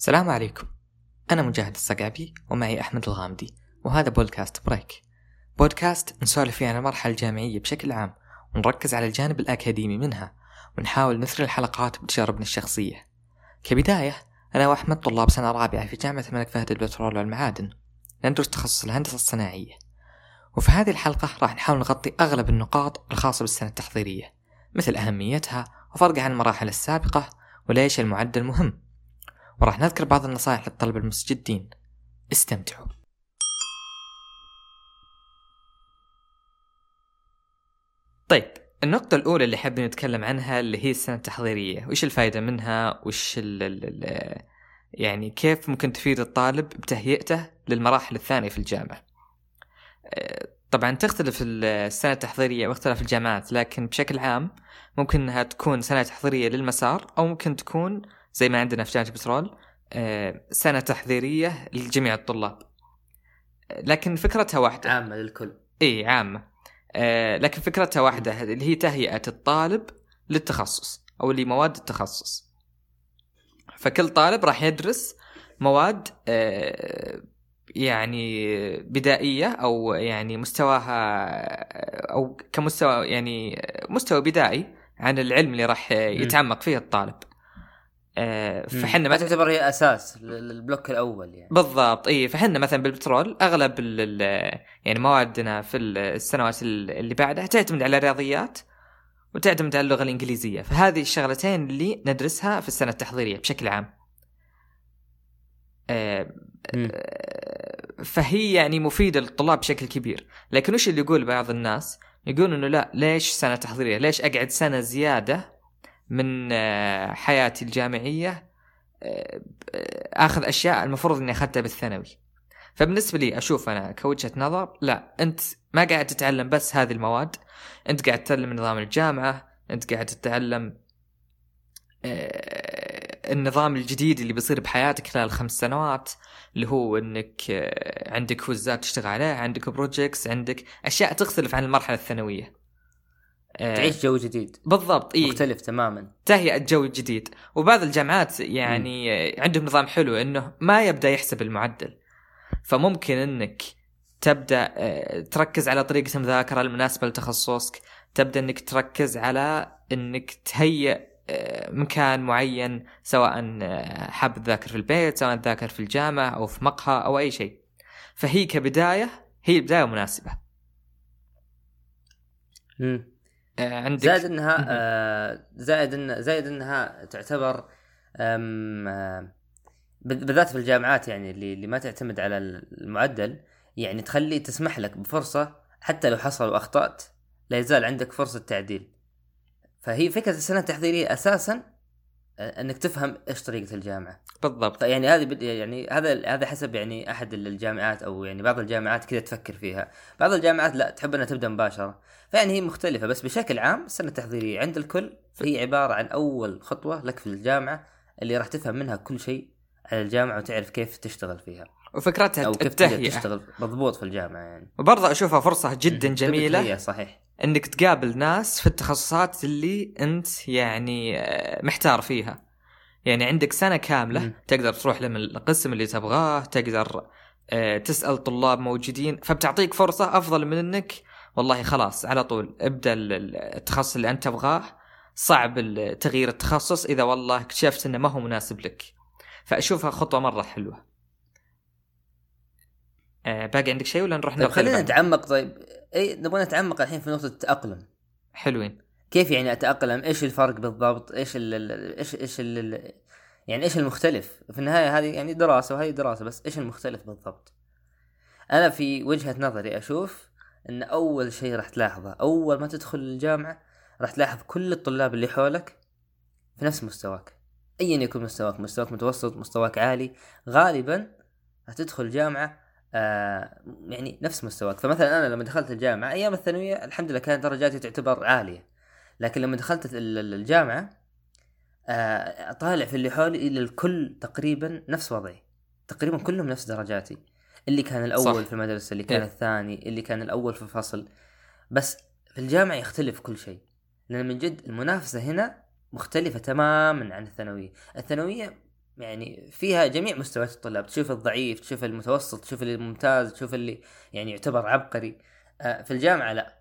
السلام عليكم. أنا مجاهد الصقعبي ومعي أحمد الغامدي وهذا بودكاست بريك. بودكاست نسولف فيه عن المرحلة الجامعية بشكل عام ونركز على الجانب الأكاديمي منها ونحاول نثري الحلقات بتجاربنا الشخصية. كبداية أنا وأحمد طلاب سنة رابعة في جامعة الملك فهد البترول والمعادن. ندرس تخصص الهندسة الصناعية. وفي هذه الحلقة راح نحاول نغطي أغلب النقاط الخاصة بالسنة التحضيرية مثل أهميتها وفرقها عن المراحل السابقة وليش المعدل مهم وراح نذكر بعض النصائح للطلبة المستجدين. استمتعوا. طيب النقطة الأولى اللي حابين نتكلم عنها اللي هي السنة التحضيرية وش الفائدة منها؟ وش ال ال يعني كيف ممكن تفيد الطالب بتهيئته للمراحل الثانية في الجامعة؟ أه، طبعا تختلف السنة التحضيرية واختلاف الجامعات لكن بشكل عام ممكن إنها تكون سنة تحضيرية للمسار أو ممكن تكون زي ما عندنا في جامعه آه، سنة تحضيريه لجميع الطلاب. لكن فكرتها واحدة. عامة للكل. إي عامة. آه، لكن فكرتها واحدة اللي هي تهيئة الطالب للتخصص أو لمواد التخصص. فكل طالب راح يدرس مواد آه، يعني بدائية أو يعني مستواها أو كمستوى يعني مستوى بدائي عن العلم اللي راح يتعمق فيه الطالب. فحنا ما تعتبر هي أساس للبلوك الأول يعني. بالضبط اي فحنا مثلا بالبترول أغلب يعني موادنا في السنوات اللي بعدها تعتمد على الرياضيات وتعتمد على اللغة الإنجليزية. فهذه الشغلتين اللي ندرسها في السنة التحضيرية بشكل عام. آه، آه، فهي يعني مفيدة للطلاب بشكل كبير. لكن وش اللي يقول بعض الناس؟ يقول إنه لا ليش سنة تحضيرية؟ ليش أقعد سنة زيادة من آه، حياتي الجامعية آه، آخذ أشياء المفروض إني أخذتها بالثانوي. فبالنسبة لي أشوف أنا كوجهة نظر لا أنت ما قاعد تتعلم بس هذه المواد. أنت قاعد تتعلم نظام الجامعة أنت قاعد تتعلم آه، النظام الجديد اللي بيصير بحياتك خلال خمس سنوات اللي هو إنك عندك كويزات تشتغل عليها عندك projects عندك أشياء تختلف عن المرحلة الثانوية. آه، تعيش جو جديد. بالضبط إيه؟ مختلف تماما. تهيئة جو جديد وبعض الجامعات يعني م. عندهم نظام حلو إنه ما يبدأ يحسب المعدل. فممكن إنك تبدأ آه، تركز على طريقة المذاكرة المناسبة لتخصصك. تبدأ إنك تركز على إنك تهيئ آه، مكان معين سواء حاب تذاكر في البيت سواء تذاكر في الجامعة أو في مقهى أو أي شيء. فهي كبداية هي بداية مناسبة. مم. آه، عندك. زائد إنها آه زائد ان زائد إنها تعتبر آه بالذات في الجامعات يعني اللي, اللي ما تعتمد على المعدل يعني تخلي تسمح لك بفرصة حتى لو حصل وأخطأت لا يزال عندك فرصة تعديل. فهي فكرة السنة التحضيرية أساسا انك تفهم إيش طريقة الجامعة. بالضبط. يعني هذه يعني هذا هذا حسب يعني أحد الجامعات أو يعني بعض الجامعات كذا تفكر فيها. بعض الجامعات لا تحب إنها تبدأ مباشرة. فيعني هي مختلفة بس بشكل عام السنة التحضيرية عند الكل فهي عبارة عن أول خطوة لك في الجامعة اللي راح تفهم منها كل شيء على الجامعة وتعرف كيف تشتغل فيها. وفكرتها أو كيف التهيئة. تشتغل مضبوط في الجامعة يعني. وبرضه أشوفها فرصة جدا جميلة. صحيح. إنك تقابل ناس في التخصصات اللي أنت يعني آه، محتار فيها. يعني عندك سنة كاملة م. تقدر تروح للقسم اللي تبغاه تقدر آه، تسأل طلاب موجودين فبتعطيك فرصة أفضل من إنك والله خلاص على طول ابدأ التخصص اللي أنت تبغاه. صعب تغيير التخصص إذا والله اكتشفت إنه ما هو مناسب لك. فأشوفها خطوة مرة حلوة. آه باقي عندك شيء ولا نروح طيب خلينا نتعمق طيب. اي نبغى نتعمق الحين في نقطة التأقلم. حلوين. كيف يعني أتأقلم؟ إيش الفرق بالضبط؟ إيش ال إيش إيش ال يعني إيش المختلف؟ في النهاية هذه يعني دراسة وهذه دراسة بس إيش المختلف بالضبط؟ أنا في وجهة نظري أشوف إن أول شيء راح تلاحظه أول ما تدخل الجامعة راح تلاحظ كل الطلاب اللي حولك في نفس مستواك. ايا يكن مستواك مستواك متوسط مستواك عالي غالبا راح تدخل الجامعة آه يعني نفس مستواك. فمثلا أنا لما دخلت الجامعة أيام الثانوية الحمد لله كانت درجاتي تعتبر عالية. لكن لما دخلت الجامعة آه طالع في اللي حولي إلى الكل تقريبا نفس وضعي. تقريبا كلهم نفس درجاتي. اللي كان الأول صح. في المدرسة اللي كان إيه. الثاني اللي كان الأول في الفصل. بس في الجامعة يختلف كل شيء. لأن من جد المنافسة هنا مختلفة تماما عن الثانوية. الثانوية يعني فيها جميع مستويات الطلاب. تشوف الضعيف تشوف المتوسط تشوف الممتاز تشوف اللي يعني يعتبر عبقري. آه، في الجامعة لا.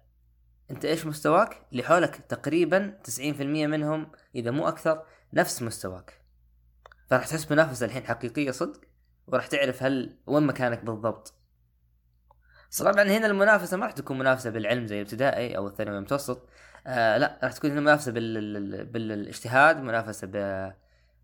انت إيش مستواك؟ اللي حولك تقريبا 90% منهم إذا مو أكثر نفس مستواك. فراح تحس منافسة الحين حقيقية صدق؟ وراح تعرف هل وين مكانك بالضبط. طبعا هنا المنافسة ما راح تكون منافسة بالعلم زي الابتدائي أو الثانوي المتوسط. آه لا راح تكون هنا منافسة بال... بالاجتهاد منافسة ب...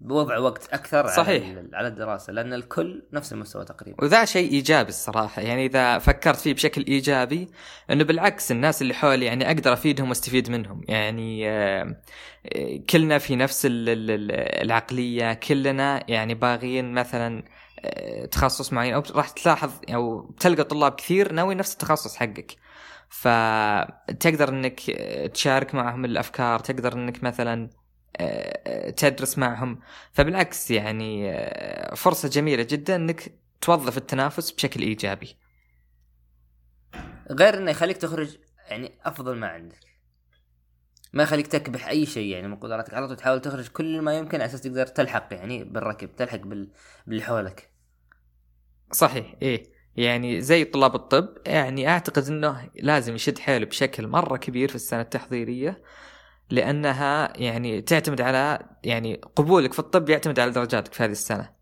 بوضع وقت أكثر صحيح. على على الدراسة لأن الكل نفس المستوى تقريبا. وذا شيء إيجابي الصراحة يعني إذا فكرت فيه بشكل إيجابي إنه بالعكس الناس اللي حولي يعني أقدر أفيدهم وأستفيد منهم. يعني كلنا في نفس ال- ال- ال- العقلية كلنا يعني باغيين مثلا آه، تخصص معين. أو راح تلاحظ أو تلقى طلاب كثير ناوي نفس التخصص حقك. فتقدر إنك تشارك معهم الأفكار تقدر إنك مثلا تدرس معهم. فبالعكس يعني آه، فرصة جميلة جدا إنك توظف التنافس بشكل إيجابي. غير إنه يخليك تخرج يعني أفضل ما عندك. ما يخليك تكبح أي شيء يعني من قدراتك. على طول تحاول تخرج كل ما يمكن على أساس تقدر تلحق يعني بالركب تلحق بال... باللي حولك. صحيح إيه. يعني زي طلاب الطب يعني أعتقد إنه لازم يشد حيله بشكل مرة كبير في السنة التحضيرية. لأنها يعني تعتمد على يعني قبولك في الطب يعتمد على درجاتك في هذه السنة.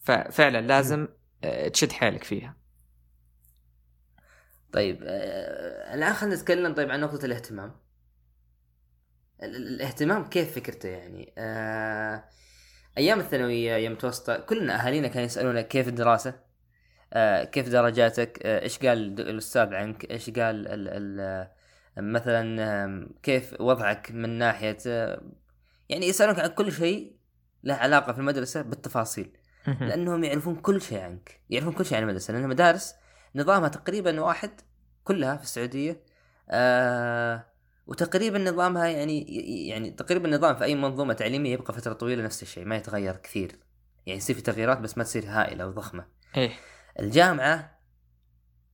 ففعلا لازم آه، تشد حيلك فيها. طيب آه الآن خلينا نتكلم طيب عن نقطة الاهتمام. ال- ال- الاهتمام كيف فكرته يعني؟ آه أيام الثانوية أيام المتوسطه كلنا أهالينا كانوا يسألونا كيف الدراسة؟ آه كيف درجاتك؟ آه إيش قال الأستاذ عنك؟ إيش قال ال ال مثلا كيف وضعك من ناحية آه، يعني يسألونك عن كل شيء له علاقة في المدرسة بالتفاصيل. لأنهم يعرفون كل شيء عنك يعرفون كل شيء عن المدرسة. لأن المدارس نظامها تقريبا واحد كلها في السعودية آه وتقريبا نظامها يعني يعني تقريبا النظام في أي منظومة تعليمية يبقى فترة طويلة نفس الشيء ما يتغير كثير. يعني يصير في تغييرات بس ما تصير هائلة وضخمة. إيه. الجامعة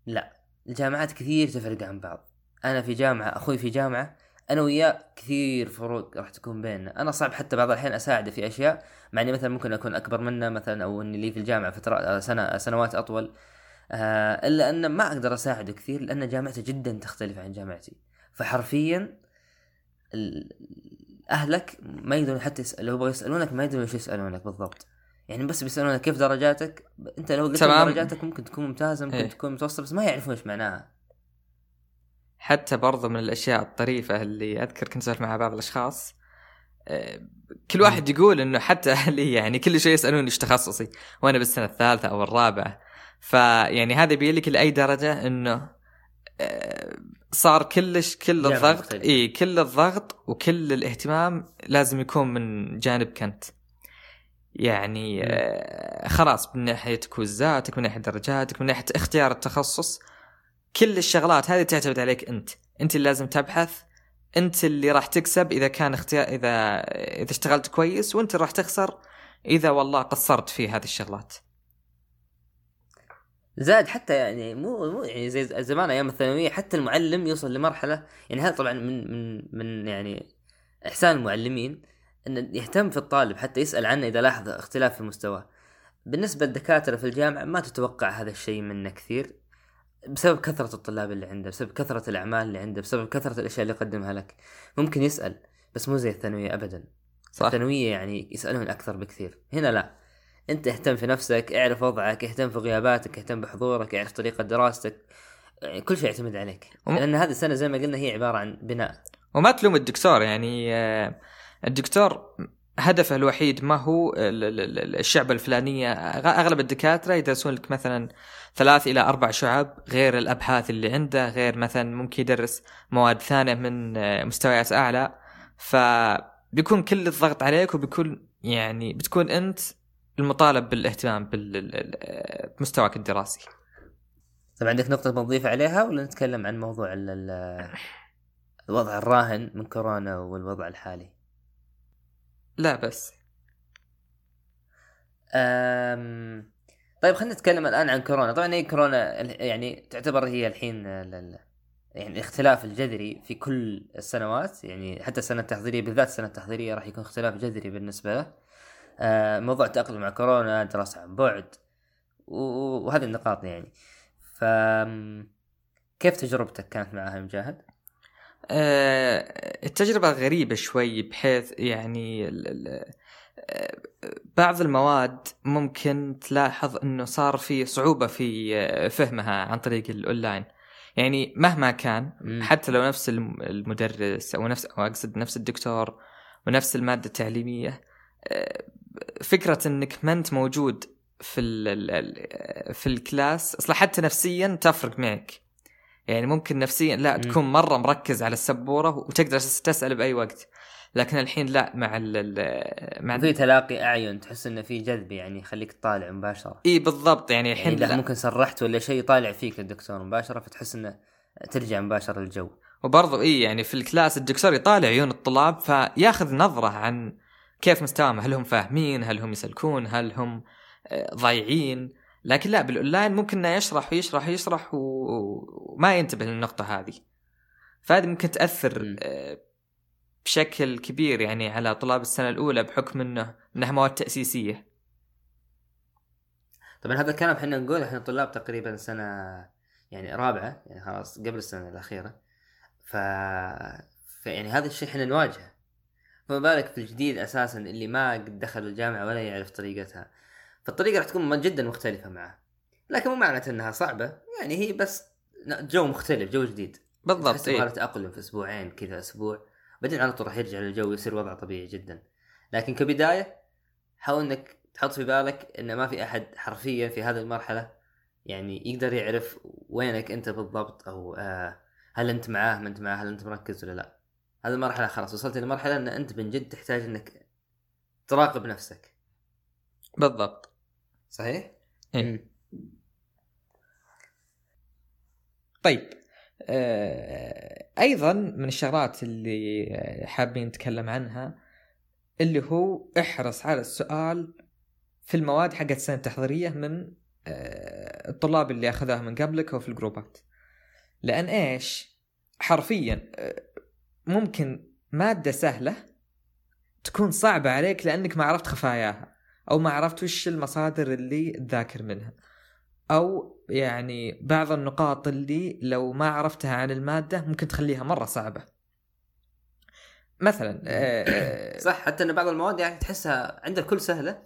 لا الجامعات كثير تفرق عن بعض. أنا في جامعة أخوي في جامعة أنا وياه كثير فروق راح تكون بيننا. أنا صعب حتى بعض الأحيان أساعده في أشياء مع إني مثلا ممكن أكون أكبر منه مثلا أو إني لي في الجامعة فترات سنة سنوات أطول. آه إلا أن ما أقدر أساعده كثير لأن جامعته جدا تختلف عن جامعتي. فحرفيا أهلك ما يقدرون حتى يسأل لو يبغوا يسألونك ما يدرون إيش يسألونك بالضبط. يعني بس بيسألونك كيف درجاتك أنت لو قلت. درجاتك ممكن تكون ممتازة ممكن إيه. تكون متوسطة بس ما يعرفون إيش معناها. حتى برضو من الأشياء الطريفة اللي أذكر كنت اسولف مع بعض الأشخاص آه، كل واحد يقول إنه حتى أهلي يعني كل شيء يسألوني إيش تخصصي وأنا بالسنة الثالثة أو الرابعة. فيعني هذا يبين لك لأي درجة إنه آه، صار كلش كل الضغط. إي كل الضغط وكل الاهتمام لازم يكون من جانبك انت يعني آه، خلاص من ناحية كوزاتك من ناحية درجاتك من ناحية اختيار التخصص كل الشغلات هذه تعتمد عليك أنت. أنت اللي لازم تبحث أنت اللي راح تكسب إذا كان اختيار إذا إذا اشتغلت كويس وأنت اللي راح تخسر إذا والله قصرت في هذه الشغلات. زاد حتى يعني مو مو يعني زي زمان أيام الثانوية حتى المعلم يوصل لمرحلة يعني هذا طبعا من من من يعني إحسان المعلمين انه يهتم في الطالب حتى يسأل عنه إذا لاحظ اختلاف في مستواه. بالنسبة للدكاترة في الجامعة ما تتوقع هذا الشيء منه كثير. بسبب كثرة الطلاب اللي عنده، بسبب كثرة الأعمال اللي عنده، بسبب كثرة الأشياء اللي يقدمها لك. ممكن يسأل بس مو زي الثانوية ابدا. صح. الثانوية يعني يسألون أكثر بكثير. هنا لا. أنت اهتم في نفسك اعرف وضعك اهتم في غياباتك اهتم بحضورك اعرف طريقة دراستك. يعني كل شيء يعتمد عليك. وم- لأن هذه السنة زي ما قلنا هي عبارة عن بناء. وما تلوم الدكتور يعني آه، الدكتور هدفه الوحيد ما هو ال- ال- ال- الشعبة الفلانية. أغ- أغلب الدكاترة يدرسون لك مثلا ثلاث إلى أربع شعب غير الأبحاث اللي عنده غير مثلا ممكن يدرس مواد ثانية من آه، مستويات أعلى. فبيكون كل الضغط عليك وبيكون يعني بتكون أنت المطالب بالاهتمام بال- ال- ال- بمستواك الدراسي. طبعا عندك نقطة بنضيف عليها ولا نتكلم عن موضوع ال- ال- الوضع الراهن من كورونا والوضع الحالي؟ لا بس. أم... طيب خلينا نتكلم الآن عن كورونا. طبعا هي كورونا يعني تعتبر هي الحين ال- ال- يعني الاختلاف الجذري في كل السنوات. يعني حتى السنة التحضيرية بالذات السنة التحضيرية راح يكون اختلاف جذري بالنسبة له. موضوع التأقلم مع كورونا دراسة عن بعد وهذه النقاط يعني. ف كيف تجربتك كانت معها مجاهد؟ آه، التجربة غريبة شوي بحيث يعني آه، بعض المواد ممكن تلاحظ إنه صار في صعوبة في آه، فهمها عن طريق الاونلاين يعني مهما كان. حتى لو نفس الم- المدرس أو نفس أو أقصد نفس الدكتور ونفس المادة التعليمية فكرة إنك ما أنت موجود في ال- في الكلاس أصلا حتى نفسيا تفرق معك يعني ممكن نفسيا لا مم. تكون مرة مركز على السبورة وتقدر تسأل بأي وقت. لكن الحين لا مع ال مع في تلاقي أعين تحس إنه في جذب يعني يخليك تطالع مباشرة. إي بالضبط يعني يعني الحين لا. لا ممكن سرحت ولا شيء يطالع فيك الدكتور مباشرة فتحس إنه ترجع مباشرة للجو. وبرضه إي يعني في الكلاس الدكتور يطالع عيون الطلاب فياخذ نظرة عن كيف مستواهم هل هم فاهمين هل هم يسلكون هل هم آه، ضايعين. لكن لا بالأونلاين ممكن إنه يشرح ويشرح ويشرح وما ينتبه للنقطة هذه. فهذه ممكن تأثر. آه، بشكل كبير يعني على طلاب السنة الأولى بحكم إنه إنها مواد تأسيسية. طبعا هذا الكلام إحنا نقول إحنا طلاب تقريبا سنة يعني رابعة يعني خلاص قبل السنة الأخيرة. ف... ف يعني هذا الشيء إحنا نواجهه. فما بالك في الجديد أساسا اللي ما قد دخل الجامعة ولا يعرف طريقتها. فالطريقة راح تكون جدا مختلفة معه. لكن مو معناته إنها صعبة. يعني هي بس جو مختلف جو جديد. بالضبط إيه. تأقلم في أسبوعين كذا أسبوع. بعدين على طول راح يرجع للجو ويصير وضعه طبيعي جدا. لكن كبداية حاول إنك تحط في بالك إن ما في أحد حرفيا في هذه المرحلة يعني يقدر يعرف وينك أنت بالضبط أو آه هل أنت معاه ما أنت معاه هل أنت مركز ولا لا. هذه المرحلة خلاص وصلت إلى مرحلة إن أنت من جد تحتاج إنك تراقب نفسك. بالضبط. صحيح؟ إيه. طيب آه، أيضا من الشغلات اللي حابين نتكلم عنها اللي هو احرص على السؤال في المواد حقت السنة التحضيرية من آه، الطلاب اللي أخذوها من قبلك أو في الجروبات لأن إيش حرفيا آه، ممكن مادة سهلة تكون صعبة عليك لأنك ما عرفت خفاياها أو ما عرفت وش المصادر اللي تذاكر منها. أو يعني بعض النقاط اللي لو ما عرفتها عن المادة ممكن تخليها مرة صعبة. مثلا آه، آه، صح حتى إن بعض المواد يعني تحسها عند الكل سهلة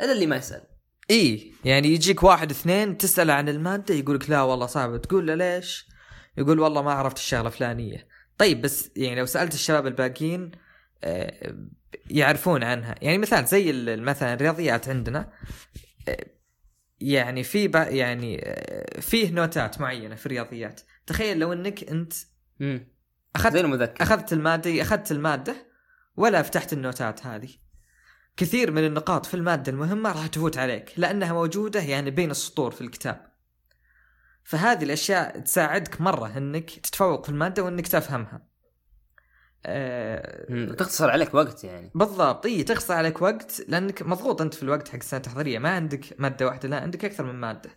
إلا اللي ما يسأل. إي يعني يجيك واحد اثنين تسأل عن المادة يقولك لا والله صعبة. تقول له ليش؟ يقول والله ما عرفت الشغلة الفلانية. طيب بس يعني لو سألت الشباب الباقيين آه، يعرفون عنها. يعني مثال زي مثلا الرياضيات عندنا آه، يعني في يعني آه، فيه نوتات معينة في الرياضيات. تخيل لو إنك أنت امم زي اخذت المذكر. أخذت المادة أخذت المادة ولا فتحت النوتات هذه. كثير من النقاط في المادة المهمة راح تفوت عليك لأنها موجودة يعني بين السطور في الكتاب. فهذه الأشياء تساعدك مرة إنك تتفوق في المادة وإنك تفهمها. مم. تختصر عليك وقت يعني. بالضبط. إي تخسر عليك وقت لأنك مضغوط أنت في الوقت حق السنة التحضيريه ما عندك مادة واحدة لا عندك أكثر من مادة.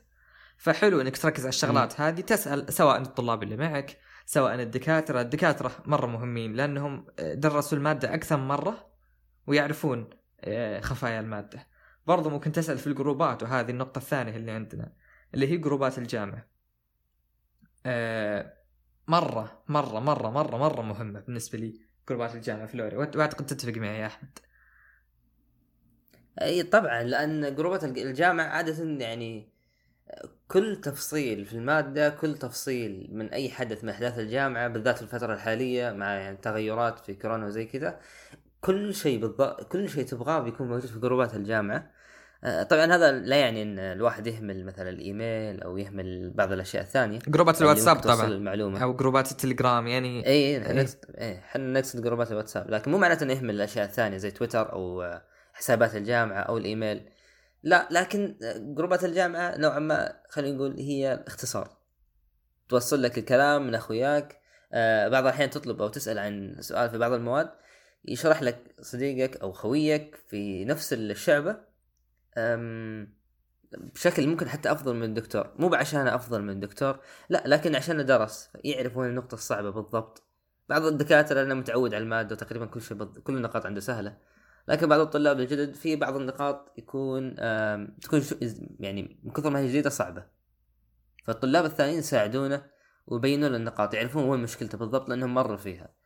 فحلو إنك تركز على الشغلات هذه تسأل سواء الطلاب اللي معك سواء الدكاترة. الدكاترة مرة مهمين لأنهم درسوا المادة أكثر من مرة ويعرفون آه، خفايا المادة. برضو ممكن تسأل في الجروبات وهذه النقطة الثانية اللي عندنا اللي هي جروبات الجامعة. آه، مرة مرة مرة مرة مرة مهمة بالنسبة لي جروبات الجامعة فلوري وأعتقد تتفق معي يا أحمد. أي طبعا لأن جروبات الج- الجامعة عادة يعني كل تفصيل في المادة كل تفصيل من أي حدث من أحداث الجامعة بالذات في الفترة الحالية مع يعني تغيرات في كورونا وزي كذا كل شيء بالضبط كل شيء تبغاه بيكون موجود في جروبات الجامعة. آه، طبعا هذا لا يعني إن الواحد يهمل مثلا الإيميل أو يهمل بعض الأشياء الثانية. جروبات اللي الواتساب طبعا. المعلومة. أو جروبات التليجرام يعني إي إيه. نقصد إحنا نقصد جروبات الواتساب. لكن مو معناته إنه يهمل الأشياء الثانية زي تويتر أو آه، حسابات الجامعة أو الإيميل. لا لكن آه، جروبات الجامعة نوعا ما خلينا نقول هي اختصار توصل لك الكلام من أخوياك. آه، بعض الأحيان تطلب أو تسأل عن سؤال في بعض المواد. يشرح لك صديقك أو خويك في نفس الشعبة. بشكل ممكن حتى أفضل من الدكتور. مو بعشان أفضل من الدكتور لا لكن عشان درس يعرف وين النقطة الصعبة بالضبط. بعض الدكاترة أنا متعود على المادة وتقريبا كل شيء بض... كل النقاط عنده سهلة. لكن بعض الطلاب الجدد في بعض النقاط يكون تكون يعني من كثر ما هي جديدة صعبة. فالطلاب الثانيين يساعدونه ويبينوا له النقاط يعرفون وين مشكلته بالضبط لأنهم مروا فيها.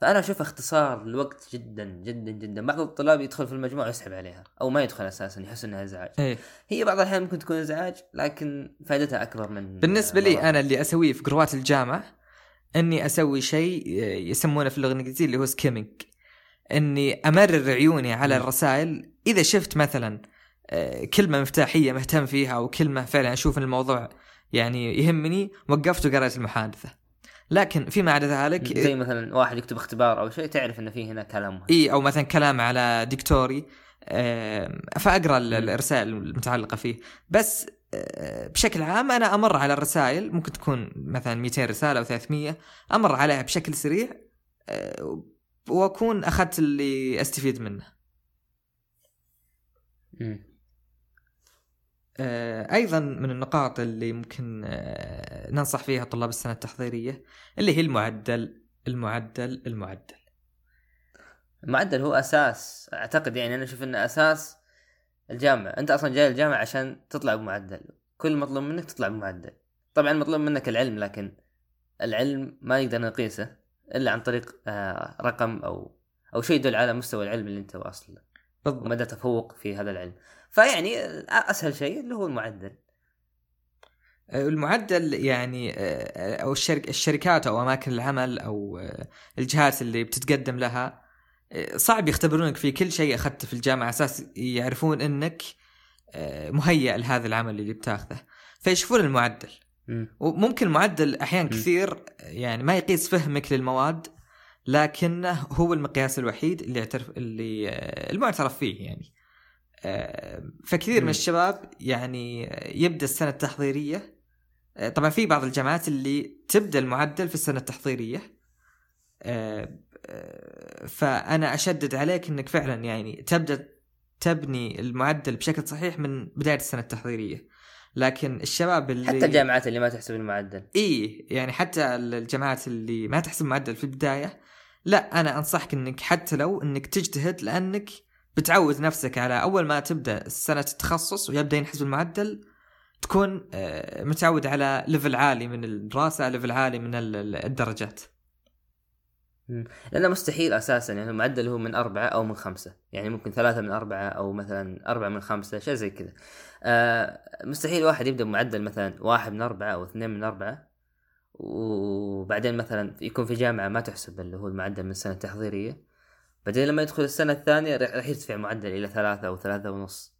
فأنا أشوف اختصار الوقت جدا جدا جدا. بعض الطلاب يدخل في المجموعة ويسحب عليها أو ما يدخل أساسا يحس إنها إزعاج. إيه. هي بعض الأحيان ممكن تكون إزعاج لكن فائدتها أكبر من بالنسبة لي. أنا اللي أسويه في جروبات الجامعة إني أسوي شيء آه، يسمونه في اللغة الإنجليزية اللي هو skimming إني أمرر عيوني على. الرسائل. إذا شفت مثلا آه، كلمة مفتاحية مهتم فيها أو كلمة فعلا أشوف الموضوع يعني يهمني وقفت وقرأت المحادثة. لكن فيما عدا ذلك زي مثلا واحد يكتب اختبار أو شيء تعرف إنه في هنا كلام اي أو مثلا كلام على دكتوري آم، فأقرأ. الرسائل المتعلقة فيه. بس آه، بشكل عام أنا أمر على الرسائل ممكن تكون مثلا 200 رسالة أو 300 أمر عليها بشكل سريع وأكون أخذت اللي أستفيد منه. أيضا من النقاط اللي ممكن آه، ننصح فيها طلاب السنة التحضيرية اللي هي المعدل المعدل المعدل. المعدل هو أساس أعتقد يعني أنا أشوف إنه أساس الجامعة. أنت أصلا جاي الجامعة عشان تطلع بمعدل. كل مطلوب منك تطلع بمعدل. طبعا مطلوب منك العلم لكن العلم ما نقدر نقيسه إلا عن طريق آه، رقم أو أو شيء يدل على مستوى العلم اللي أنت واصل له بالضبط. ومدى تفوق في هذا العلم. فيعني أسهل شيء اللي هو المعدل. المعدل يعني أو الشرك الشركات أو أماكن العمل أو الجهات اللي بتتقدم لها صعب يختبرونك في كل شيء أخذته في الجامعة. أساس يعرفون إنك مهيئ لهذا العمل اللي بتاخذه. فيشوفون المعدل. مم. وممكن المعدل احيان. كثير يعني ما يقيس فهمك للمواد لكنه هو المقياس الوحيد اللي يعترف اللي المعترف فيه يعني. آه، فكثير من م. الشباب يعني يبدأ السنة التحضيرية آه، طبعا في بعض الجامعات اللي تبدأ المعدل في السنة التحضيرية آه، فأنا أشدد عليك إنك فعلا يعني تبدأ تبني المعدل بشكل صحيح من بداية السنة التحضيرية لكن الشباب اللي حتى الجامعات اللي ما تحسب المعدل إي يعني حتى الجامعات اللي ما تحسب معدل في البداية لا أنا أنصحك إنك حتى لو إنك تجتهد لأنك بتعود نفسك على أول ما تبدأ سنه التخصص ويبدا ينحسب المعدل تكون آه، متعود على level عالي من الدراسة level عالي من ال- ال- الدرجات. لأنه مستحيل أساسا يعني المعدل هو من أربعة أو من خمسة. يعني ممكن ثلاثة من أربعة أو مثلا أربعة من خمسة شيء زي كذا. آه مستحيل واحد يبدأ بمعدل مثلا واحد من أربعة أو اثنين من أربعة. وبعدين مثلا يكون في جامعة ما تحسب اللي هو المعدل من السنة التحضيرية. بعدين لما يدخل السنة الثانية راح يرتفع معدل إلى ثلاثة أو ثلاثة ونص.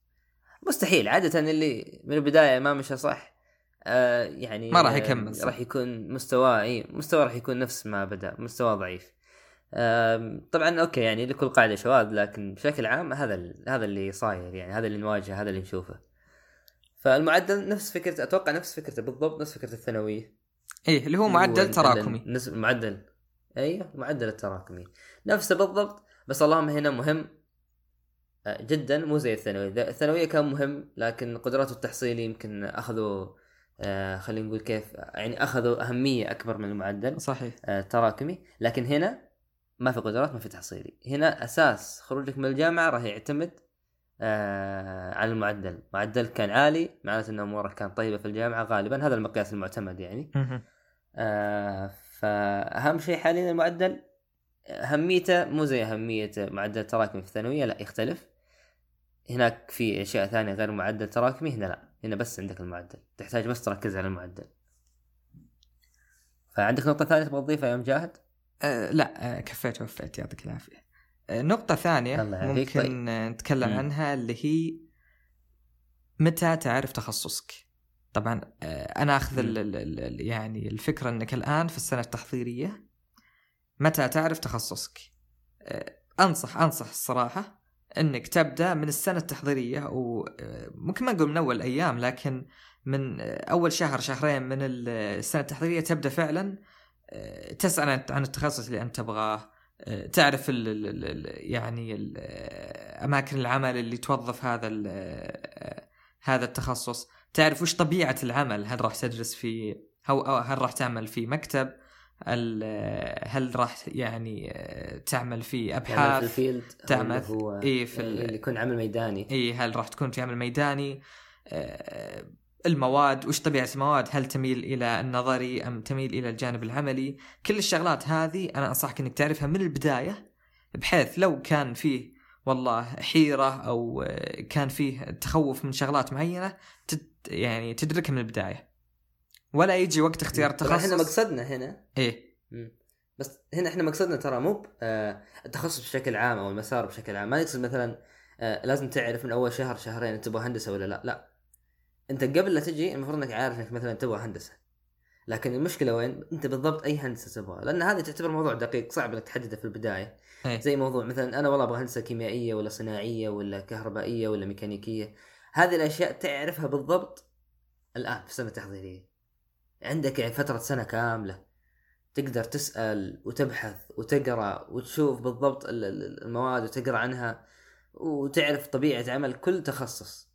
مستحيل عادة اللي من البداية ما مشى صح آه يعني ما راح آه، يكمل صح. راح يكون مستواه إي مستواه راح يكون نفس ما بدأ مستواه ضعيف. آم، طبعا okay يعني لكل قاعدة شواذ لكن بشكل عام هذا هذا اللي صاير يعني هذا اللي نواجهه هذا اللي نشوفه. فالمعدل نفس فكرة أتوقع نفس فكرته بالضبط نفس فكرة الثانوية. إيه اللي هو معدل تراكمي. نسب معدل. أيوه معدل التراكمي. نفسه بالضبط بس اللهم هنا مهم آه، جدا مو زي الثانويه ذا- الثانوية كان مهم لكن قدراته التحصيلي يمكن اخذوا آه خلينا نقول كيف يعني اخذوا أهمية أكبر من المعدل صحيح. آه، تراكمي لكن هنا ما في قدرات ما في تحصيلي. هنا أساس خروجك من الجامعة راح يعتمد آه على المعدل. معدل كان عالي معناته إن أمورك كانت طيبة في الجامعة غالبا. هذا المقياس المعتمد يعني. آه فأهم شيء حاليا المعدل أهميته مو زي أهمية معدل التراكمي في الثانوية لا يختلف. هناك في أشياء ثانية غير معدل تراكمي هنا لا هنا بس عندك المعدل. تحتاج بس تركز على المعدل. فعندك نقطة ثانية تبغى تضيفها يا مجاهد آه لا آه كفيت وفيت يعطيك العافية. نقطة ثانية الله يعافيك. ممكن آه، نتكلم مم. عنها اللي هي متى تعرف تخصصك. طبعا آه أنا أخذ ال ال ال يعني الفكرة إنك الآن في السنة التحضيرية متى تعرف تخصصك؟ آه أنصح أنصح الصراحة إنك تبدأ من السنة التحضيرية أو آه، ممكن ما نقول من أول أيام لكن من آه، أول شهر شهرين من ال- السنة التحضيرية تبدأ فعلا تسأل عن- التخصص اللي أنت تبغاه تعرف ال ال ال ال- يعني ال- آه، أماكن العمل اللي توظف هذا هذا التخصص تعرف وش طبيعة العمل هل راح تدرس في أو هل راح تعمل في مكتب هل راح يعني آه، تعمل في يعني في أبحاث؟ الفيلد تعمل هو اي في ال- اللي يكون عمل ميداني. اي هل راح تكون في عمل ميداني؟ آه، المواد وش طبيعة المواد؟ هل تميل إلى النظري أم تميل إلى الجانب العملي؟ كل الشغلات هذه أنا أنصحك إنك تعرفها من البداية بحيث لو كان فيه والله حيرة أو آه، كان فيه تخوف من شغلات معينة تد يعني تدركها من البداية. ولا يجي وقت اختيار ترى إحنا التخصص. مقصدنا هنا. إيه. بس هنا إحنا مقصدنا ترى مو آه، التخصص بشكل عام أو المسار بشكل عام. ما نقصد مثلا آه، لازم تعرف من أول شهر شهرين إنت تبغى هندسة ولا لا. لا. إنت قبل لا تجي المفروض إنك عارف إنك مثلا تبغى هندسة. لكن المشكلة وين؟ إنت بالضبط أي هندسة تبغى لأن هذه تعتبر موضوع دقيق صعب إنك تحدده في البداية. إيه. زي موضوع مثلا أنا والله أبغى هندسة كيميائية ولا صناعية ولا كهربائية ولا ميكانيكية. هذه الأشياء تعرفها بالضبط الآن في السنة التحضيرية. عندك يعني فترة سنة كاملة تقدر تسأل وتبحث وتقرأ وتشوف بالضبط ال- ال- المواد وتقرأ عنها وتعرف طبيعة عمل كل تخصص.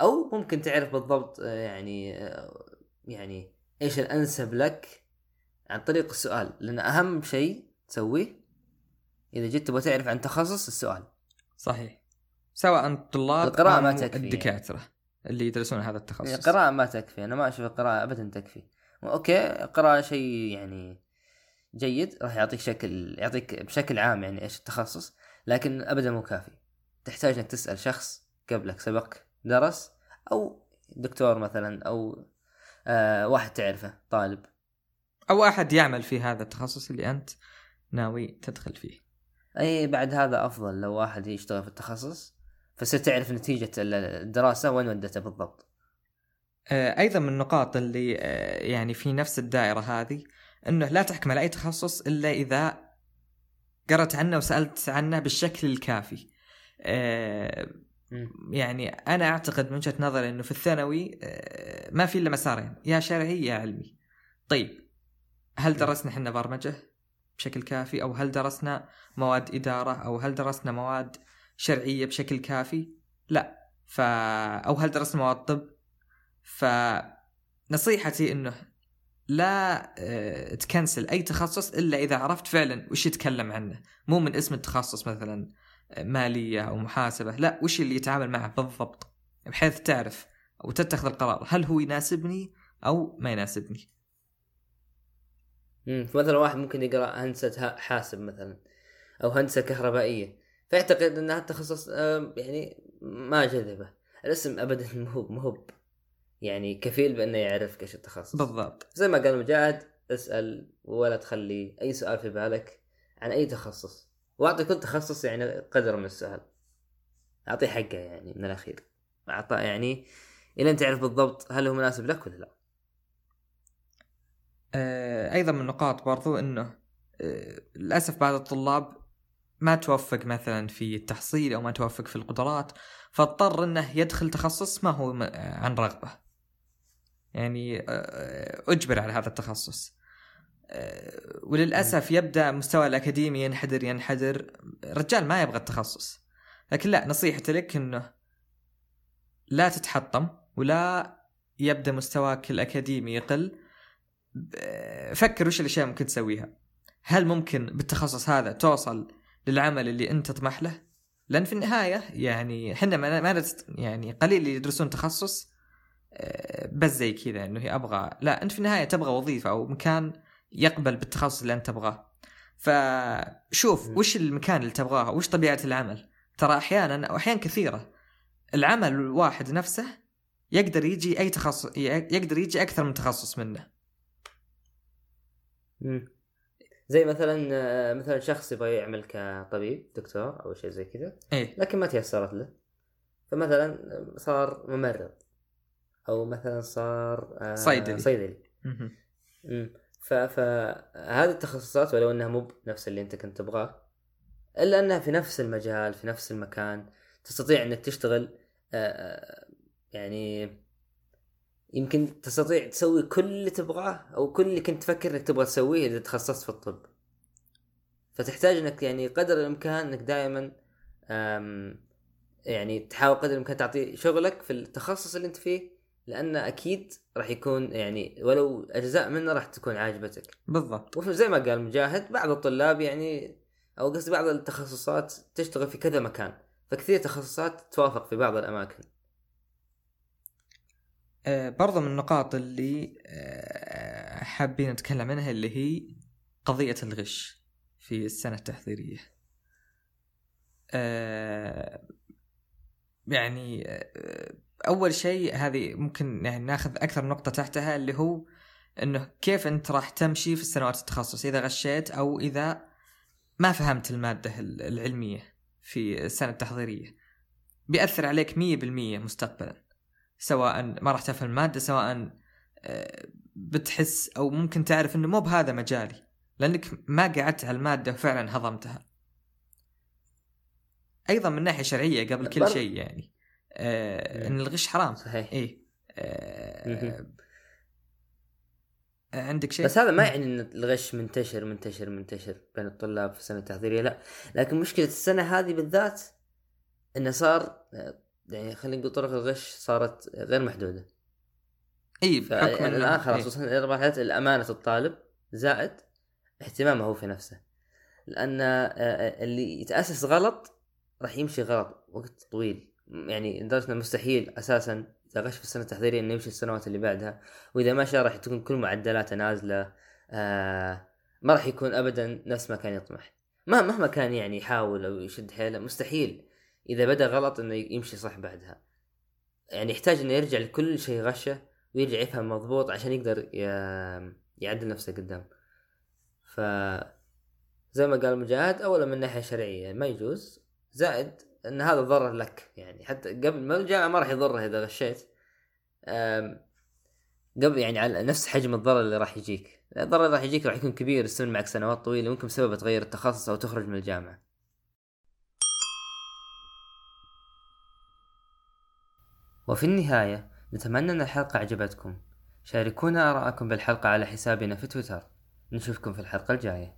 أو ممكن تعرف بالضبط آه، يعني آه، يعني إيش الأنسب لك عن طريق السؤال. لأن أهم شيء تسويه إذا جيت تبغى تعرف عن تخصص السؤال. صحيح. سواء الطلاب القراءة ما أو تكفي يعني. اللي يدرسون هذا التخصص. القراءة ما تكفي أنا ما أشوف القراءة ابدا تكفي. okay القراءة شيء يعني جيد راح يعطيك شكل يعطيك بشكل عام يعني إيش التخصص لكن ابدا مو كافي. تحتاج إنك تسأل شخص قبلك سبق درس أو دكتور مثلا أو آه واحد تعرفه طالب. أو أحد يعمل في هذا التخصص اللي أنت ناوي تدخل فيه. أي بعد هذا أفضل لو واحد يشتغل في التخصص. فصرت تعرف نتيجة الدراسة وين ودته بالضبط. آه، أيضا من النقاط اللي آه، يعني في نفس الدائرة هذه إنه لا تحكم على أي تخصص إلا إذا قرأت عنه وسألت عنه بالشكل الكافي. آه،. يعني أنا أعتقد من وجهة نظري إنه في الثانوي ما في إلا مسارين يا شرعي يا علمي. طيب هل درسنا إحنا برمجة بشكل كافي؟ أو هل درسنا مواد إدارة؟ أو هل درسنا مواد شرعية بشكل كافي؟ لا. ف أو هل درسنا مواد طب؟ فنصيحتي إنه لا آه، تكنسل أي تخصص إلا إذا عرفت فعلا وش يتكلم عنه. مو من اسم التخصص مثلا آه، مالية أو محاسبة. لا وش اللي يتعامل معه بالضبط؟ بحيث تعرف وتتخذ القرار. هل هو يناسبني أو ما يناسبني؟ مم. مثلا واحد ممكن يقرأ هندسة حاسب مثلا أو هندسة كهربائية. فيعتقد ان هذا التخصص يعني ما جذبه. الاسم ابدا مهوب مهوب يعني كفيل بإنه يعرف إيش التخصص. بالضبط. زي ما قال مجاهد اسأل ولا تخلي أي سؤال في بالك عن أي تخصص. وأعطي كل تخصص يعني قدر من السؤال. اعطيه حقه يعني من الأخير. أعطى يعني إلى أن تعرف بالضبط هل هو مناسب لك ولا لا. آه، أيضا من النقاط برضو إنه آه، للأسف بعض الطلاب ما توفق مثلا في التحصيل أو ما توفق في القدرات فاضطر إنه يدخل تخصص ما هو عن رغبة. يعني آه، أجبر على هذا التخصص. آه، وللأسف يبدأ مستوى الأكاديمي ينحدر ينحدر. الرجال ما يبغى التخصص. لكن لا نصيحتي لك إنه لا تتحطم ولا يبدأ مستواك الأكاديمي يقل. فكر وش الأشياء ممكن تسويها. هل ممكن بالتخصص هذا توصل للعمل اللي انت تطمح له. لأن في النهاية يعني إحنا ما يعني قليل اللي يدرسون تخصص آه، بس زي كذا إنه أبغى. لا أنت في النهاية تبغى وظيفة أو مكان يقبل بالتخصص اللي أنت تبغاه. فشوف. وش المكان اللي تبغاه؟ وش طبيعة العمل؟ ترى أحيانا أو أحيان كثيرة العمل الواحد نفسه يقدر يجي أي تخصص يقدر يجي أكثر من تخصص منه. زي مثلا آه، مثلا شخص يبغى يعمل كطبيب دكتور أو شيء زي كذا إيه. لكن ما تيسرت له. فمثلا صار ممرض أو مثلا صار آه، صيدلي. صيدلي. فهذه التخصصات ولو إنها مو بنفس اللي أنت كنت تبغاه إلا إنها في نفس المجال في نفس المكان تستطيع إنك تشتغل آه، يعني يمكن تستطيع تسوي كل اللي تبغاه أو كل اللي كنت تفكر إنك تبغى تسويه إذا تخصصت في الطب. فتحتاج إنك يعني قدر الإمكان إنك دائما يعني تحاول قدر الإمكان تعطي شغلك في التخصص اللي أنت فيه لأن أكيد راح يكون يعني ولو أجزاء منه راح تكون عاجبتك. بالضبط. وزي ما قال مجاهد بعض الطلاب يعني أو قصدي بعض التخصصات تشتغل في كذا مكان فكثير تخصصات توافق في بعض الأماكن. آه برضو من النقاط اللي آه حابين نتكلم عنها اللي هي قضية الغش في السنة التحضيرية. آه يعني أول شيء هذه ممكن يعني ناخذ أكثر نقطة تحتها اللي هو إنه كيف أنت راح تمشي في السنوات التخصص إذا غشيت أو إذا ما فهمت المادة العلمية في السنة التحضيرية. بيأثر عليك 100% مستقبلا. سواء ما راح تفهم المادة سواء آه، بتحس أو ممكن تعرف إنه مو بهذا مجالي لأنك ما قعدت على المادة وفعلا هضمتها. أيضا من ناحية شرعية قبل كل شيء يعني. آه إن الغش حرام. صحيح. اي آه عندك شيء؟ بس هذا ما يعني إن الغش منتشر منتشر منتشر بين الطلاب في السنة التحضيرية لا. لكن مشكلة السنة هذه بالذات إنه صار يعني خلينا نقول طرق الغش صارت غير محدودة. إي بحكم الان خلاص وصلنا مرحله الأمانة الطالب زائد اهتمامه هو في نفسه. لأن آه، آه، اللي يتأسس غلط راح يمشي غلط وقت طويل. يعني لدرجة مستحيل أساسا إذا غش في السنة التحضيرية إنه يمشي السنوات اللي بعدها. وإذا مشى راح تكون كل معدلاته نازلة آه ما راح يكون ابدا نفس ما كان يطمح. مهما كان يعني يحاول أو يشد حيله مستحيل. إذا بدأ غلط إنه يمشي صح بعدها. يعني يحتاج إنه يرجع لكل شيء غشة ويرجع يفهم مضبوط عشان يقدر يعدل نفسه قدام. ف زي ما قال مجاهد أولا من ناحية شرعية ما يجوز. زائد إن هذا ضرر لك. يعني حتى قبل ما الجامعة ما راح يضره إذا غشيت. قبل يعني على نفس حجم الضرر اللي راح يجيك. الضرر اللي راح يجيك راح يكون كبير يستمر معك سنوات طويلة ممكن بسبب تغير التخصص أو تخرج من الجامعة. وفي النهاية نتمنى أن الحلقة عجبتكم شاركونا آراءكم بالحلقة على حسابنا في تويتر. نشوفكم في الحلقة الجاية.